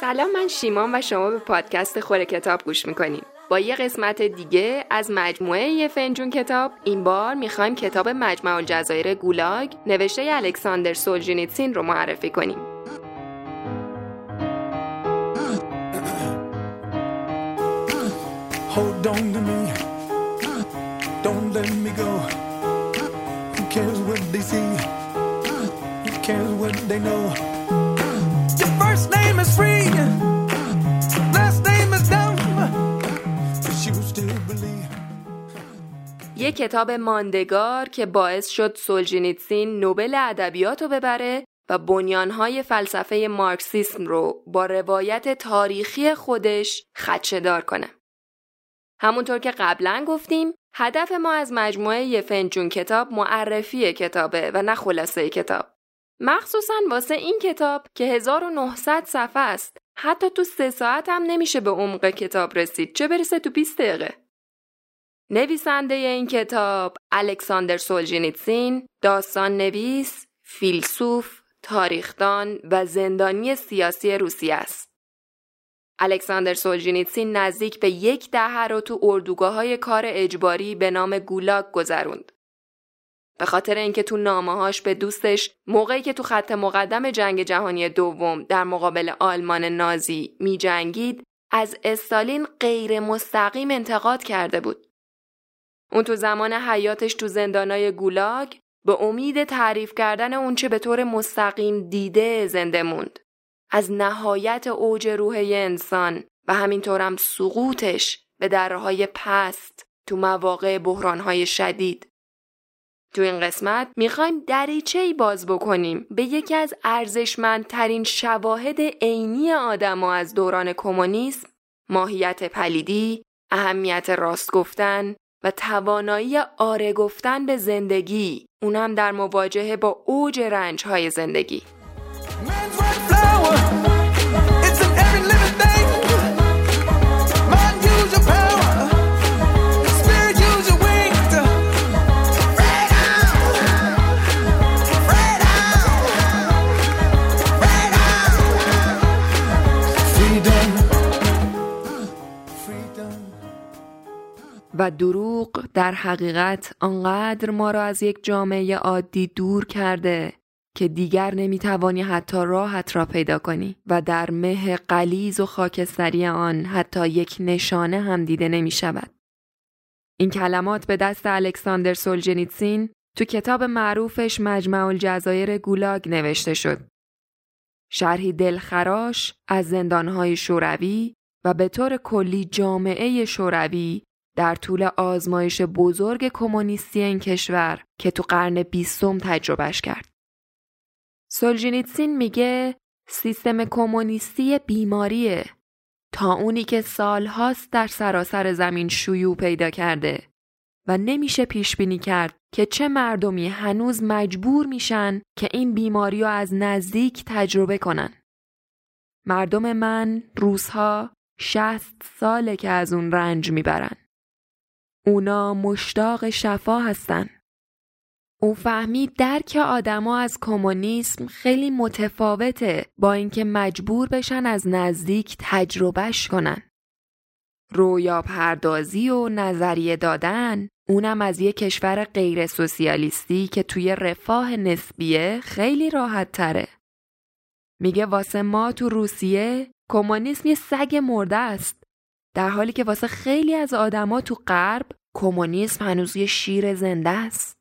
سلام من شیمان و شما به پادکست خوره کتاب گوش می‌کنیم با یه قسمت دیگه از مجموعه یه فنجون کتاب این بار می‌خوایم کتاب مجمع الجزایر گولاگ نوشته الکساندر سولجینیتسین رو معرفی کنیم. Don't let me go. Who cares what they see? Who cares what they know? Believe. یه کتاب ماندگار که باعث شد سولجینیتسین نوبل ادبیات رو ببره و بنیانهای فلسفه مارکسیسم رو با روایت تاریخی خودش خدشدار کنه. همونطور که قبلا گفتیم هدف ما از مجموعه یه فنجون کتاب معرفی کتابه و نه خلاصه کتاب. مخصوصا واسه این کتاب که 1900 صفحه است. حتی تو سه ساعت هم نمیشه به عمق کتاب رسید چه برسه تو 20 دقیقه. نویسنده این کتاب الکساندر سولجینیتسین داستان نویس، فیلسوف، تاریخدان و زندانی سیاسی روسیه است. الکساندر سولجینیتسین نزدیک به یک دهه رو تو اردوگاه های کار اجباری به نام گولاگ گذروند. به خاطر اینکه تو نامه‌هاش به دوستش موقعی که تو خط مقدم جنگ جهانی دوم در مقابل آلمان نازی می جنگید از استالین غیر مستقیم انتقاد کرده بود. اون تو زمان حیاتش تو زندانای گولاگ به امید تعریف کردن اونچه به طور مستقیم دیده زنده موند. از نهایت اوج روح انسان و همینطورم سقوطش به درهای پست تو مواقع بحرانهای شدید. تو این قسمت می‌خوایم دریچه ای باز بکنیم به یکی از ارزشمندترین شواهد عینی آدما از دوران کمونیسم، ماهیت پلیدی، اهمیت راست گفتن و توانایی آره گفتن به زندگی، اونم در مواجهه با اوج رنج های زندگی. و دروغ در حقیقت آنقدر ما را از یک جامعه عادی دور کرده که دیگر نمی‌توانی حتی راحت را پیدا کنی و در مه قلیز و خاکستری آن حتی یک نشانه هم دیده نمی شود. این کلمات به دست الکساندر سولجنیتسین تو کتاب معروفش مجمع الجزایر گولاگ نوشته شد. شرحی دلخراش از زندانهای شوروی و به طور کلی جامعه شوروی در طول آزمایش بزرگ کمونیستی این کشور که تو قرن بیستم تجربهش کرد. سولجینیتسین میگه سیستم کمونیستی بیماریه تا اونی که سالهاست در سراسر زمین شیوع پیدا کرده و نمیشه پیش بینی کرد که چه مردمی هنوز مجبور میشن که این بیماری رو از نزدیک تجربه کنن. مردم من روزها شست ساله که از اون رنج می‌برن. اونا مشتاق شفا هستن. او فهمید درک آدما از کمونیسم خیلی متفاوته با اینکه مجبور بشن از نزدیک تجربهش کنن. رویا پردازی و نظریه دادن اونم از یه کشور غیر سوسیالیستی که توی رفاه نسبیه خیلی راحت تره. میگه واسه ما تو روسیه کمونیسم یه سگ مرده است. در حالی که واسه خیلی از آدما تو غرب کمونیسم هنوز یه شیر زنده است.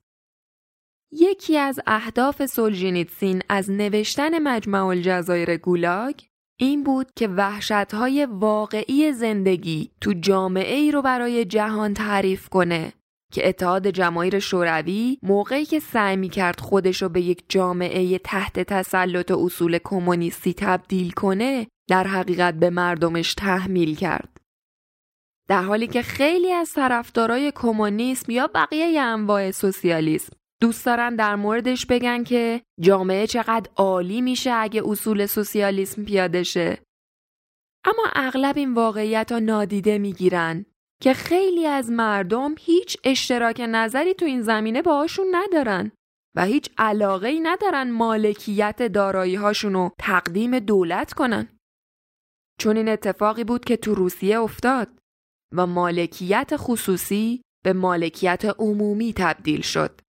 یکی از اهداف سولجینیتسین از نوشتن مجمع الجزایر گولاگ این بود که وحشتهای واقعی زندگی تو جامعه ای رو برای جهان تعریف کنه که اتحاد جماهیر شوروی موقعی که سعی می کرد خودش رو به یک جامعه تحت تسلط اصول کمونیستی تبدیل کنه در حقیقت به مردمش تحمیل کرد. در حالی که خیلی از طرفدارای کمونیسم یا بقیه انواع سوسیالیسم دوست دارن در موردش بگن که جامعه چقدر عالی میشه اگه اصول سوسیالیسم پیاده شه. اما اغلب این واقعیت ها نادیده می‌گیرن که خیلی از مردم هیچ اشتراک نظری تو این زمینه باهاشون ندارن. و هیچ علاقه ای ندارن مالکیت دارایی هاشونو تقدیم دولت کنن. چون این اتفاقی بود که تو روسیه افتاد و مالکیت خصوصی به مالکیت عمومی تبدیل شد.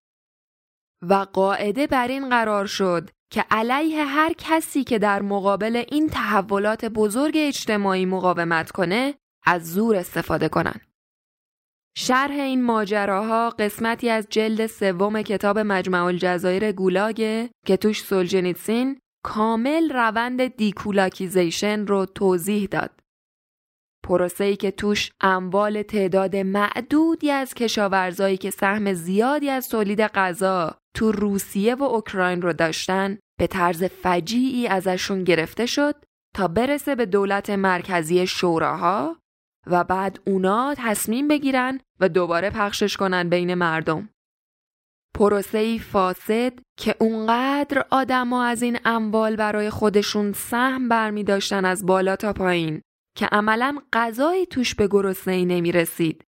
و قاعده بر این قرار شد که علیه هر کسی که در مقابل این تحولات بزرگ اجتماعی مقاومت کنه از زور استفاده کنن. شرح این ماجراها قسمتی از جلد سوم کتاب مجمع الجزایر گولاگه که توش سولجنیتسین کامل روند دیکولاکیزیشن رو توضیح داد. پروسه‌ای که توش اموال تعداد معدودی از کشاورزایی که سهم زیادی از تولید غذا تو روسیه و اوکراین رو داشتن به طرز فجیعی ازشون گرفته شد تا برسه به دولت مرکزی شوراها و بعد اونا تصمیم بگیرن و دوباره پخشش کنن بین مردم. پروسه‌ای فاسد که اونقدر آدما از این اموال برای خودشون سهم برمی داشتن از بالا تا پایین که عملا غذایی توش به گرسنه‌ای نمی رسید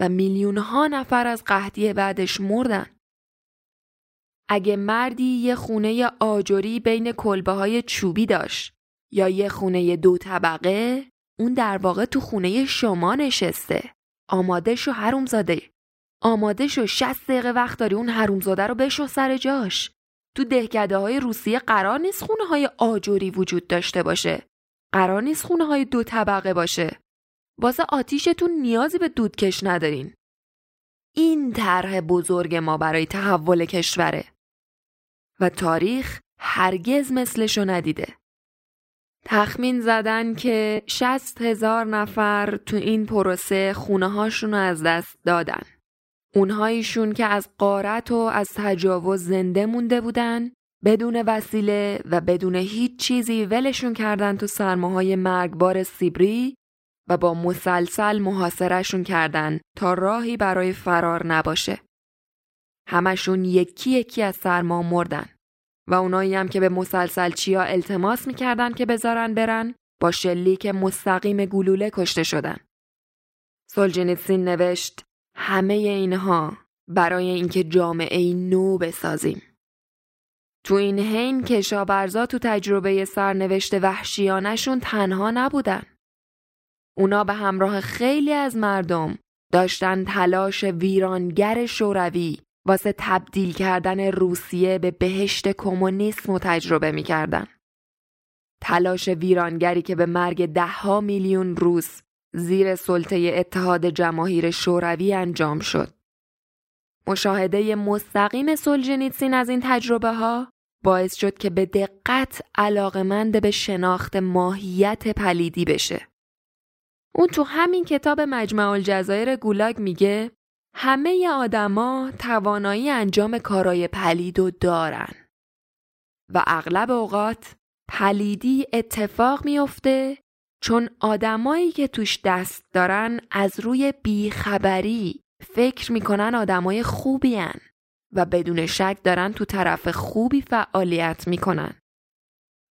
و میلیون ها نفر از قحطی بعدش مردن. اگه مردی یه خونه آجری بین کلبه های چوبی داشت یا یه خونه دو طبقه اون در واقع تو خونه شما نشسته. آماده شو حرومزاده. آماده شو 60 دقیقه وقت داری اون حرومزاده رو بشو سر جاش. تو دهکده های روسیه قرار نیست خونه های آجری وجود داشته باشه. قرار نیست خونه های دو طبقه باشه. واسه آتیشتون نیازی به دودکش ندارین. این طرح بزرگ ما برای تحول کشوره. و تاریخ هرگز مثلشو ندیده. تخمین زدن که 60 هزار نفر تو این پروسه خونه هاشون از دست دادن. اونهایشون که از قارت و از تجاوز زنده مونده بودن بدون وسیله و بدون هیچ چیزی ولشون کردن تو سرماهای مرگبار سیبری و با مسلسل محاصرشون کردن تا راهی برای فرار نباشه. همشون یکی یکی از سرما مردن. و اونایی هم که به مسلسل چیا التماس می‌کردن که بذارن برن با شلیک مستقیم گلوله کشته شدن. سولجنیتسین نوشت همه اینها برای اینکه جامعه نو بسازیم. تو این حین کشاورزا تو تجربه سرنوشت وحشیانشون تنها نبودن. اونا به همراه خیلی از مردم داشتن تلاش ویرانگر شوروی واسه تبدیل کردن روسیه به بهشت کمونیسم و تجربه می‌کردن. تلاش ویرانگری که به مرگ دهها میلیون روس زیر سلطه اتحاد جماهیر شوروی انجام شد. مشاهده مستقیم سولجنیتسین از این تجربه ها باعث شد که به دقت علاقمند به شناخت ماهیت پلیدی بشه. اون تو همین کتاب مجمع الجزایر گولاگ میگه همه آدما توانایی انجام کارای پلید و دارن و اغلب اوقات پلیدی اتفاق میافته چون آدمایی که توش دست دارن از روی بیخبری فکر می‌کنن آدمای خوبی هن و بدون شک دارن تو طرف خوبی فعالیت می‌کنن.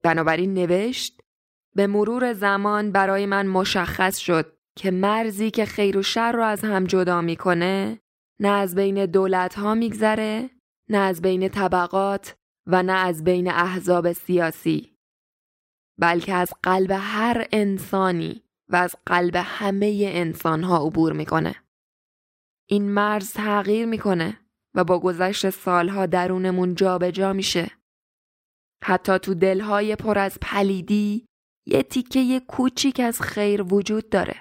بنابراین نوشت به مرور زمان برای من مشخص شد که مرزی که خیر و شر رو از هم جدا می‌کنه نه از بین دولت ها میگذره نه از بین طبقات و نه از بین احزاب سیاسی بلکه از قلب هر انسانی و از قلب همه انسان ها عبور می‌کنه این مرز تغییر می‌کنه و با گذشت سالها درونمون جابجا جا میشه. حتی تو دلهای پر از پلیدی یه تیکه کوچیک از خیر وجود داره.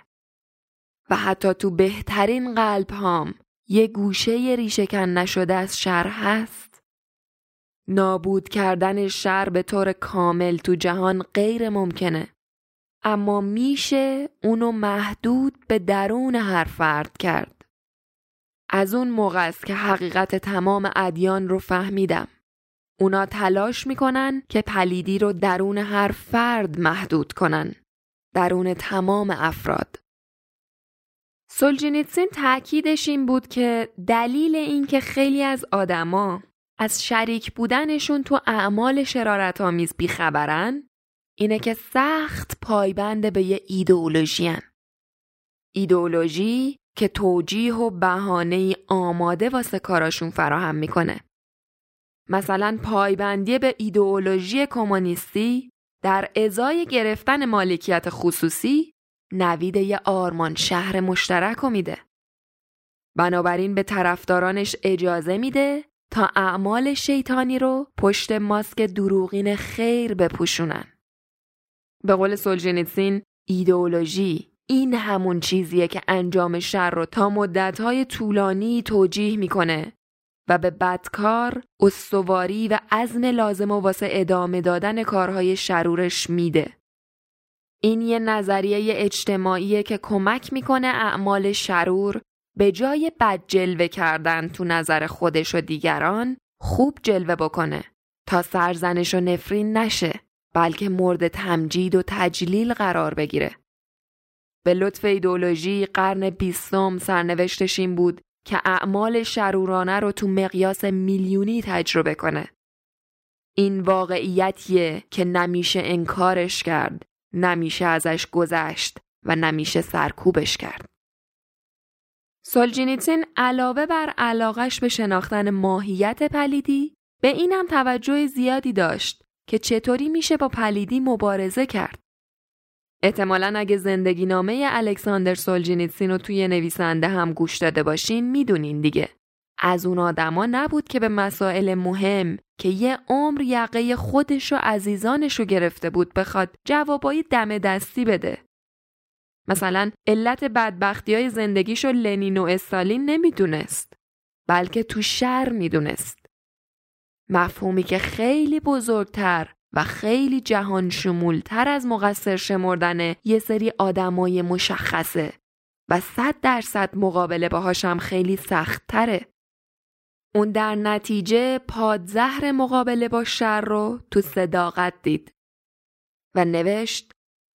و حتی تو بهترین قلب هام یه گوشه ریشهکن نشده از شر هست. نابود کردن شر به طور کامل تو جهان غیر ممکنه. اما میشه اونو محدود به درون هر فرد کرد. از اون موقع است که حقیقت تمام ادیان رو فهمیدم. اونا تلاش می‌کنن که پلیدی رو درون هر فرد محدود کنن. درون تمام افراد. سولجینیتسین تاکیدش این بود که دلیل اینکه خیلی از آدما از شریک بودنشون تو اعمال شرارت آمیز بیخبرن اینه که سخت پایبند به یه ایدئولوژی ایدئولوژی که توجیه و بهانه آماده واسه کاراشون فراهم می‌کنه. مثلا پایبندی به ایدئولوژی کمونیستی در ازای گرفتن مالکیت خصوصی نوید یه آرمان شهر مشترک میده. بنابراین به طرفدارانش اجازه میده تا اعمال شیطانی رو پشت ماسک دروغین خیر بپوشونن. به قول سولجنیتسین ایدئولوژی این همون چیزیه که انجام شر رو تا مدتهای طولانی توجیه می‌کنه و به بدکار استواری و عزم لازم و واسه ادامه دادن کارهای شرورش میده. این یه نظریه اجتماعیه که کمک می‌کنه اعمال شرور به جای بد جلوه کردن تو نظر خودش و دیگران خوب جلوه بکنه تا سرزنش و نفرین نشه بلکه مورد تمجید و تجلیل قرار بگیره. به لطف ایدولوژی قرن بیستم سرنوشتش این بود که اعمال شرورانه رو تو مقیاس میلیونی تجربه کنه. این واقعیتیه که نمیشه انکارش کرد، نمیشه ازش گذشت و نمیشه سرکوبش کرد. سولجینیتسین علاوه بر علاقش به شناختن ماهیت پلیدی به اینم توجه زیادی داشت که چطوری میشه با پلیدی مبارزه کرد. احتمالا اگه زندگی نامه الکساندر سولجینیتسین رو توی نویسنده هم گوش داده باشین می‌دونین دیگه. از اون آدما نبود که به مسائل مهم که یه عمر یقه خودش و عزیزانش رو گرفته بود بخواد جوابایی دم دستی بده. مثلا علت بدبختی های زندگیشو لنین و استالین نمی‌دونست بلکه تو شر می‌دونست. مفهومی که خیلی بزرگتر و خیلی جهان شمولتر از مقصر شمردن یه سری آدمای مشخصه و صد درصد مقابله باهاشم خیلی سختتره. اون در نتیجه پادزهر مقابله با شر رو تو صداقت دید و نوشت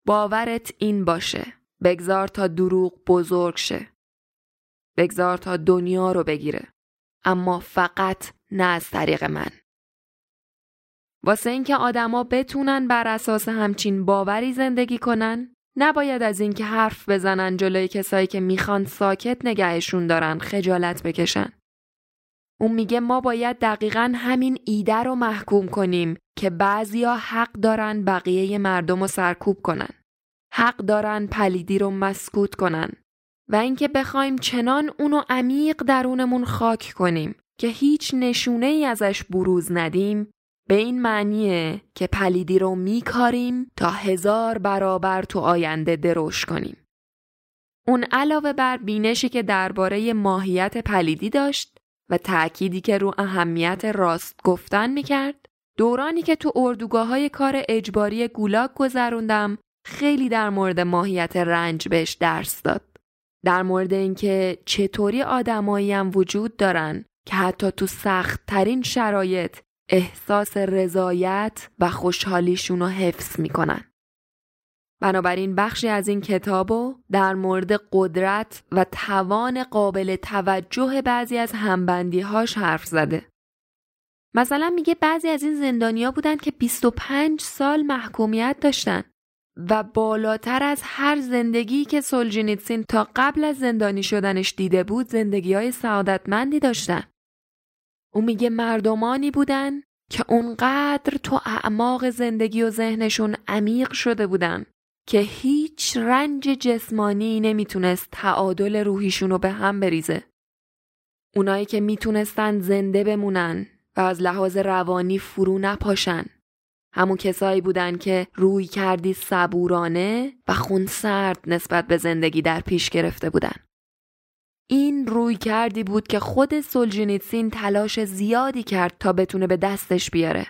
باورت این باشه بگذار تا دروغ بزرگ شه بگذار تا دنیا رو بگیره اما فقط نه از طریق من واسه اینکه آدما بتونن بر اساس همچین باوری زندگی کنن نباید از اینکه حرف بزنن جلوی کسایی که می‌خوان ساکت نگهشون دارن خجالت بکشن اون میگه ما باید دقیقا همین ایده رو محکوم کنیم که بعضیا حق دارن بقیه مردم رو سرکوب کنن. حق دارن پلیدی رو مسکوت کنن. و اینکه بخوایم چنان اونو عمیق درونمون خاک کنیم که هیچ نشونه ای ازش بروز ندیم به این معنیه که پلیدی رو میکاریم تا هزار برابر تو آینده دروش کنیم. اون علاوه بر بینشی که درباره ماهیت پلیدی داشت و تأکیدی که رو اهمیت راست گفتن می‌کرد دورانی که تو اردوگاه های کار اجباری گولاگ گذروندم خیلی در مورد ماهیت رنج بهش درس داد. در مورد اینکه چطوری آدمایی هم وجود دارن که حتی تو سخت ترین شرایط احساس رضایت و خوشحالیشون رو حفظ می‌کنن. بنابراین بخشی از این کتابو در مورد قدرت و توان قابل توجه بعضی از همبندیهاش حرف زده. مثلا میگه بعضی از این زندانیا بودن که 25 سال محکومیت داشتن و بالاتر از هر زندگی که سولجینیتسین تا قبل از زندانی شدنش دیده بود زندگی های سعادتمندی داشتن. او میگه مردمانی بودن که اونقدر تو اعماق زندگی و ذهنشون عمیق شده بودن که هیچ رنج جسمانی نمی‌تونست تعادل روحیشون رو به هم بریزه. اونایی که می‌تونستن زنده بمونن و از لحاظ روانی فرو نپاشن. همون کسایی بودن که روی کردی صبورانه و خونسرد نسبت به زندگی در پیش گرفته بودن. این روی کردی بود که خود سولجینیتسین تلاش زیادی کرد تا بتونه به دستش بیاره.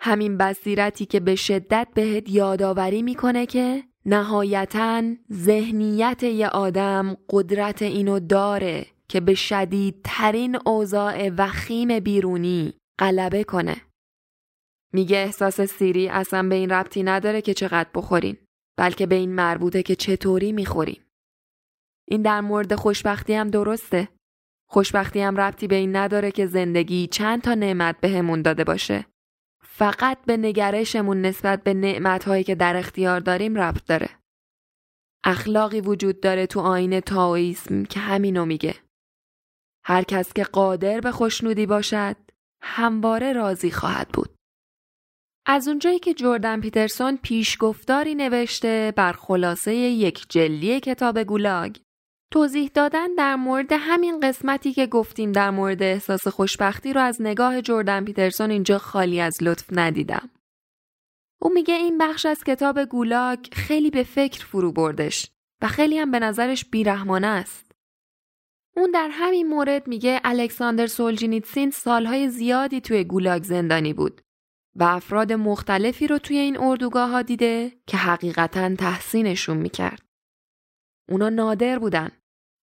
همین بصیرتی که به شدت بهت یادآوری می‌کنه که نهایتا ذهنیت یه آدم قدرت اینو داره که به شدیدترین اوضاع وخیم بیرونی غلبه کنه. میگه احساس سیری اصلا به این ربطی نداره که چقدر بخورین بلکه به این مربوطه که چطوری می‌خورین. این در مورد خوشبختی هم درسته. خوشبختی هم ربطی به این نداره که زندگی چند تا نعمت بهمون داده باشه. فقط به نگرشمون نسبت به نعمتهایی که در اختیار داریم ربط داره. اخلاقی وجود داره تو آین تاویسم که همینو میگه. هر کس که قادر به خوشنودی باشد همواره راضی خواهد بود. از اونجایی که جردن پیترسون پیشگفتاری نوشته بر خلاصه یک جلی کتاب گولاگ توضیح دادن در مورد همین قسمتی که گفتیم در مورد احساس خوشبختی رو از نگاه جردن پیترسون اینجا خالی از لطف ندیدم. او میگه این بخش از کتاب گولاگ خیلی به فکر فرو بردش و خیلی هم به نظرش بیرحمانه است. اون در همین مورد میگه الکساندر سولجینیتسین سالهای زیادی توی گولاگ زندانی بود و افراد مختلفی رو توی این اردوگاه ها دیده که حقیقتا تحسینشون می‌کرد. اونا نادر بودن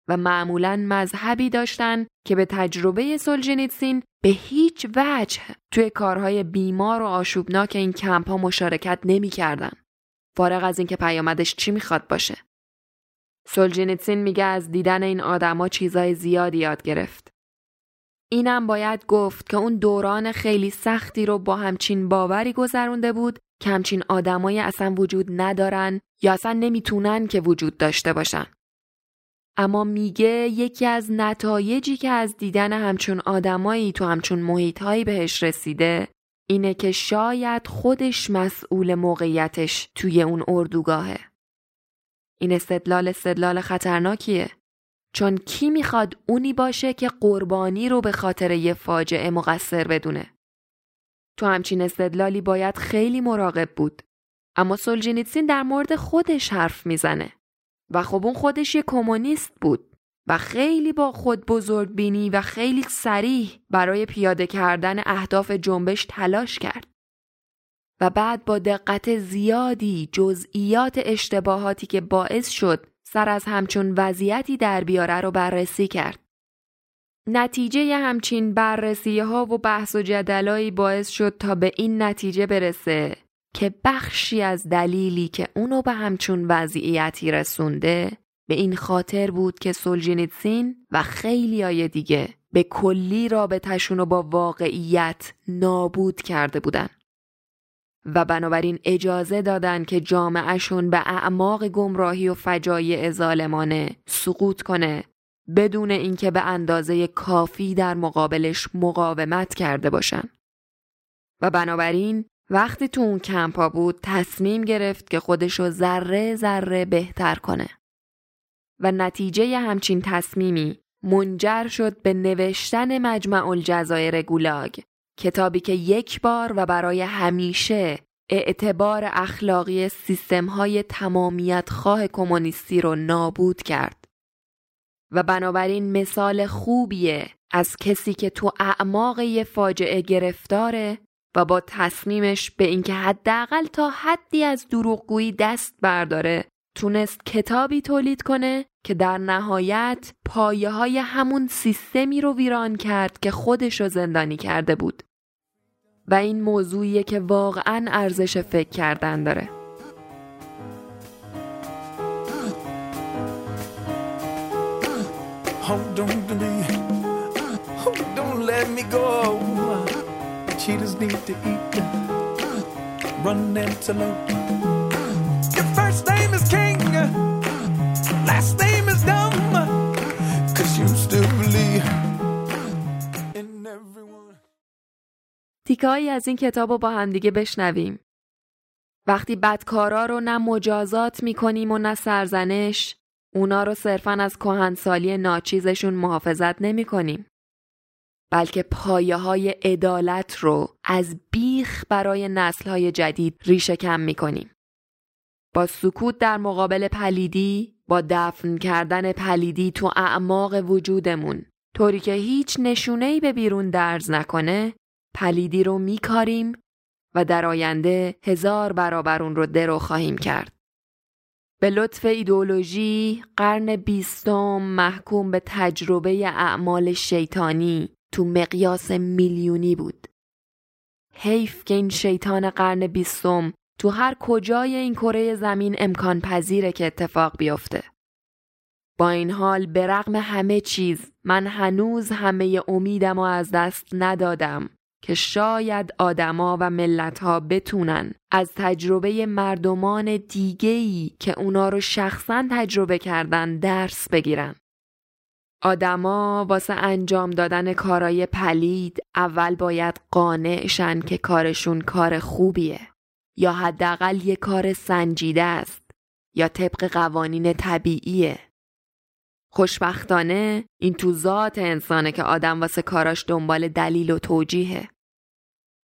و معمولا مذهبی داشتن که به تجربه سولجنیتسین به هیچ وجه توی کارهای بیمار و آشوبناک این کمپ ها مشارکت نمی کردن. فارغ از اینکه پیامدش چی می‌خواد باشه. سولجنیتسین میگه از دیدن این آدما چیزای زیادی یاد گرفت. اینم باید گفت که اون دوران خیلی سختی رو با همچین باوری گذرونده بود که همچین آدمایی اصلا وجود ندارن یا اصلا نمی‌تونن که وجود داشته باشن. اما میگه یکی از نتایجی که از دیدن همچون آدمایی تو همچون محیطهایی بهش رسیده اینه که شاید خودش مسئول موقعیتش توی اون اردوگاهه. این استدلال استدلال خطرناکیه. چون کی می‌خواد اونی باشه که قربانی رو به خاطر یه فاجعه مقصر بدونه؟ تو همچین استدلالی باید خیلی مراقب بود. اما سولجینیتسین در مورد خودش حرف می‌زنه. و خب اون خودش یه کمونیست بود و خیلی با خود بزرگ بینی و خیلی سریح برای پیاده کردن اهداف جنبش تلاش کرد. و بعد با دقت زیادی جزئیات اشتباهاتی که باعث شد سر از همچون وضعیتی در بیاره رو بررسی کرد. نتیجه همچین بررسی ها و بحث و جدلایی باعث شد تا به این نتیجه برسه که بخشی از دلیلی که اونو به همچون وضعیتی رسونده به این خاطر بود که سولجینیتسین و خیلی های دیگه به کلی رابطهشون رو با واقعیت نابود کرده بودن. و بنابراین اجازه دادن که جامعهشون به اعماق گمراهی و فجایع ظالمانه سقوط کنه بدون اینکه به اندازه کافی در مقابلش مقاومت کرده باشن. و بنابراین وقتی تو اون کمپا بود تصمیم گرفت که خودشو ذره ذره بهتر کنه. و نتیجه همچین تصمیمی منجر شد به نوشتن مجمع الجزایر گولاگ کتابی که یک بار و برای همیشه اعتبار اخلاقی سیستم های تمامیت خواه کمونیستی رو نابود کرد. و بنابراین مثال خوبیه از کسی که تو اعماق یه فاجعه گرفتاره و با تصمیمش به اینکه حداقل تا حدی از دروغگویی دست برداره تونست کتابی تولید کنه که در نهایت پایه های همون سیستمی رو ویران کرد که خودش رو زندانی کرده بود. و این موضوعیه که واقعا ارزش فکر کردن داره. Cheetahs need to eat. Run antelope. Your first name is King, last name is Dumb. Cause you still believe in everyone. تیکایی از این کتاب رو با همدیگه بشنویم. وقتی بدکارا رو نه مجازات می‌کنیم و نه سرزنش اونا رو صرفا از کهنسالی ناچیزشون محافظت نمی کنیم. بلکه پایه های عدالت رو از بیخ برای نسل های جدید ریشه کم می کنیم. با سکوت در مقابل پلیدی با دفن کردن پلیدی تو اعماق وجودمون طوری که هیچ نشونهی به بیرون درز نکنه پلیدی رو میکاریم و در آینده هزار برابر اون رو درو خواهیم کرد. به لطف ایدولوژی قرن بیستم محکوم به تجربه اعمال شیطانی تو مقیاس میلیونی بود. حیف که این شیطان قرن بیستم تو هر کجای این کره زمین امکان پذیره که اتفاق بیفته. با این حال به رغم همه چیز من هنوز همه امیدم و از دست ندادم که شاید آدما و ملتها بتونن از تجربه مردمان دیگهی که اونا رو شخصا تجربه کردن درس بگیرن. آدما واسه انجام دادن کارای پلید اول باید قانعشن که کارشون کار خوبیه یا حداقل یه کار سنجیده است یا طبق قوانین طبیعیه. خوشبختانه این تو ذات انسانه که آدم واسه کاراش دنبال دلیل و توجیهه.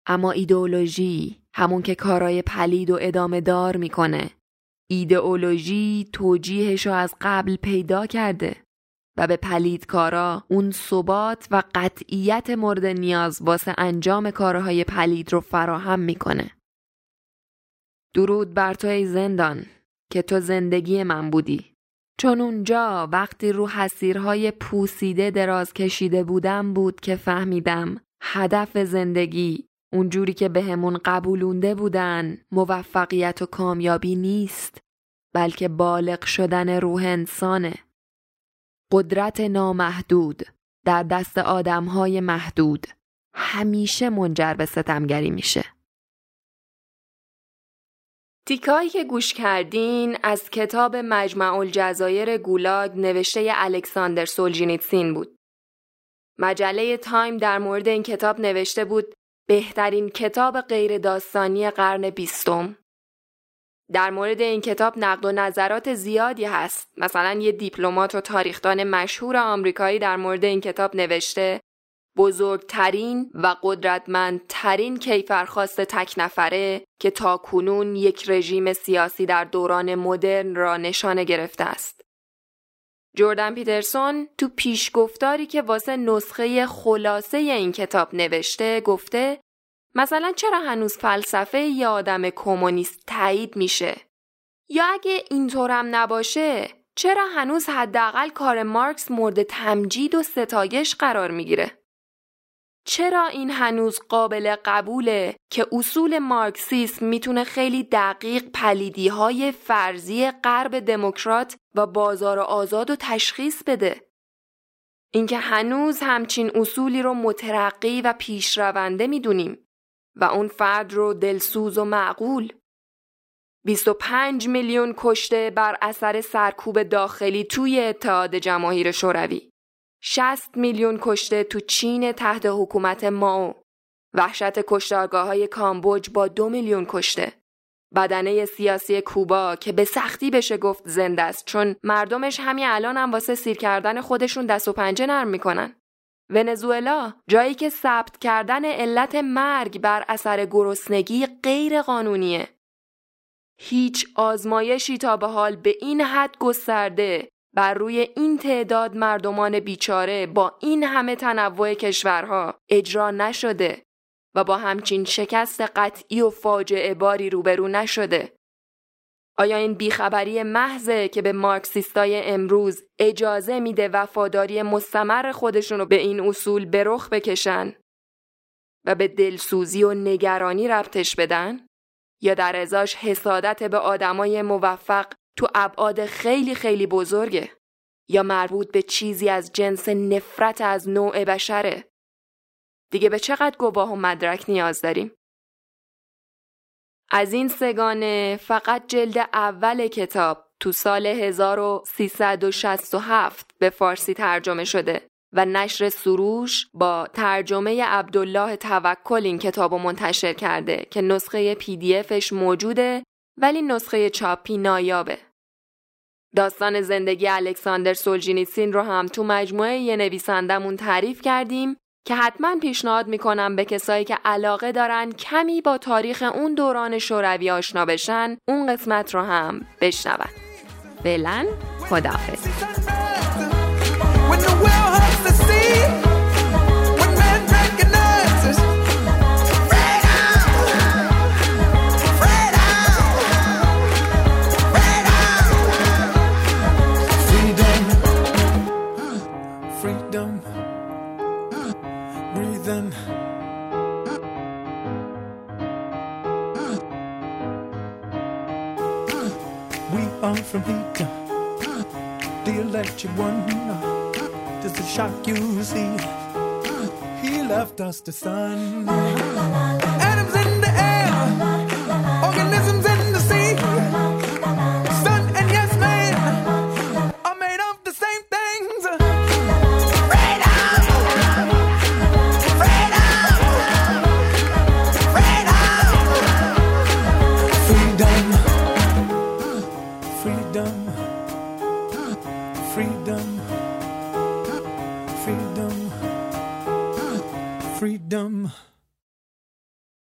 اما ایدئولوژی همون که کارای پلید و ادامه دار می‌کنه. ایدئولوژی توجیهش رو از قبل پیدا کرده و به پلیدکارا اون ثبات و قطعیت مورد نیاز واسه انجام کارهای پلید رو فراهم می‌کنه. درود بر تو ای زندان که تو زندگی من بودی. چون اونجا وقتی رو حسیرهای پوسیده دراز کشیده بودم بود که فهمیدم هدف زندگی اونجوری که بهمون قبولونده بودن موفقیت و کامیابی نیست بلکه بالغ شدن روح انسانه. قدرت نامحدود در دست آدمهای محدود همیشه منجر به ستمگری میشه. تیکایی که گوش کردین از کتاب مجمع الجزایر گولاگ نوشته الکساندر سولجینیتسین بود. مجله تایم در مورد این کتاب نوشته بود بهترین کتاب غیر داستانی قرن بیستم. در مورد این کتاب نقد و نظرات زیادی هست. مثلا یه دیپلمات و تاریخدان مشهور آمریکایی در مورد این کتاب نوشته بزرگترین و قدرتمندترین کیفرخواست تک نفره که تا کنون یک رژیم سیاسی در دوران مدرن را نشانه گرفته است. جردن پیترسون تو پیشگفتاری که واسه نسخه خلاصه این کتاب نوشته گفته مثلا چرا هنوز فلسفه یه آدم کمونیست تایید میشه؟ یا اگه اینطورم نباشه چرا هنوز حداقل کار مارکس مورد تمجید و ستایش قرار می‌گیره؟ چرا این هنوز قابل قبوله که اصول مارکسیسم می‌تونه خیلی دقیق پلیدی های فرضی غرب دموکرات و بازار آزاد و تشخیص بده؟ اینکه هنوز همچین اصولی رو مترقی و پیشرونده می‌دونیم و اون فرد رو دلسوز و معقول 25 میلیون کشته بر اثر سرکوب داخلی توی اتحاد جماهیر شوروی 60 میلیون کشته تو چین تحت حکومت ماو. وحشت کشتارگاه های کامبوج با دو میلیون کشته. بدنه سیاسی کوبا که به سختی بشه گفت زنده است چون مردمش همین الان هم واسه سیر کردن خودشون دست و پنجه نرم می‌کنن. ونزوئلا جایی که ثبت کردن علت مرگ بر اثر گرسنگی غیر قانونیه. هیچ آزمایشی تا به حال به این حد گسترده. بر روی این تعداد مردمان بیچاره با این همه تنوع کشورها اجرا نشده و با همچین شکست قطعی و فاجعه باری روبرو نشده. آیا این بیخبری محضه که به مارکسیستای امروز اجازه میده وفاداری مستمر خودشونو به این اصول به رخ بکشن و به دلسوزی و نگرانی ربطش بدن؟ یا در ازاش حسادت به آدمای موفق تو ابعاد خیلی خیلی بزرگه؟ یا مربوط به چیزی از جنس نفرت از نوع بشره؟ دیگه به چقدر گواه و مدرک نیاز داریم؟ از این سگانه فقط جلد اول کتاب تو سال 1367 به فارسی ترجمه شده و نشر سروش با ترجمه عبدالله توکل این کتاب منتشر کرده که نسخه پی دی افش موجوده ولی نسخه چاپی نایابه. داستان زندگی الکساندر سولجینیسین رو هم تو مجموعه یه نویسندمون تعریف کردیم که حتما پیشنهاد می‌کنم به کسایی که علاقه دارن کمی با تاریخ اون دوران شوروی آشنا بشن اون قسمت رو هم بشنون فعلا خداحافظ from heat. The electric one, just a shock you see. He left us the sun.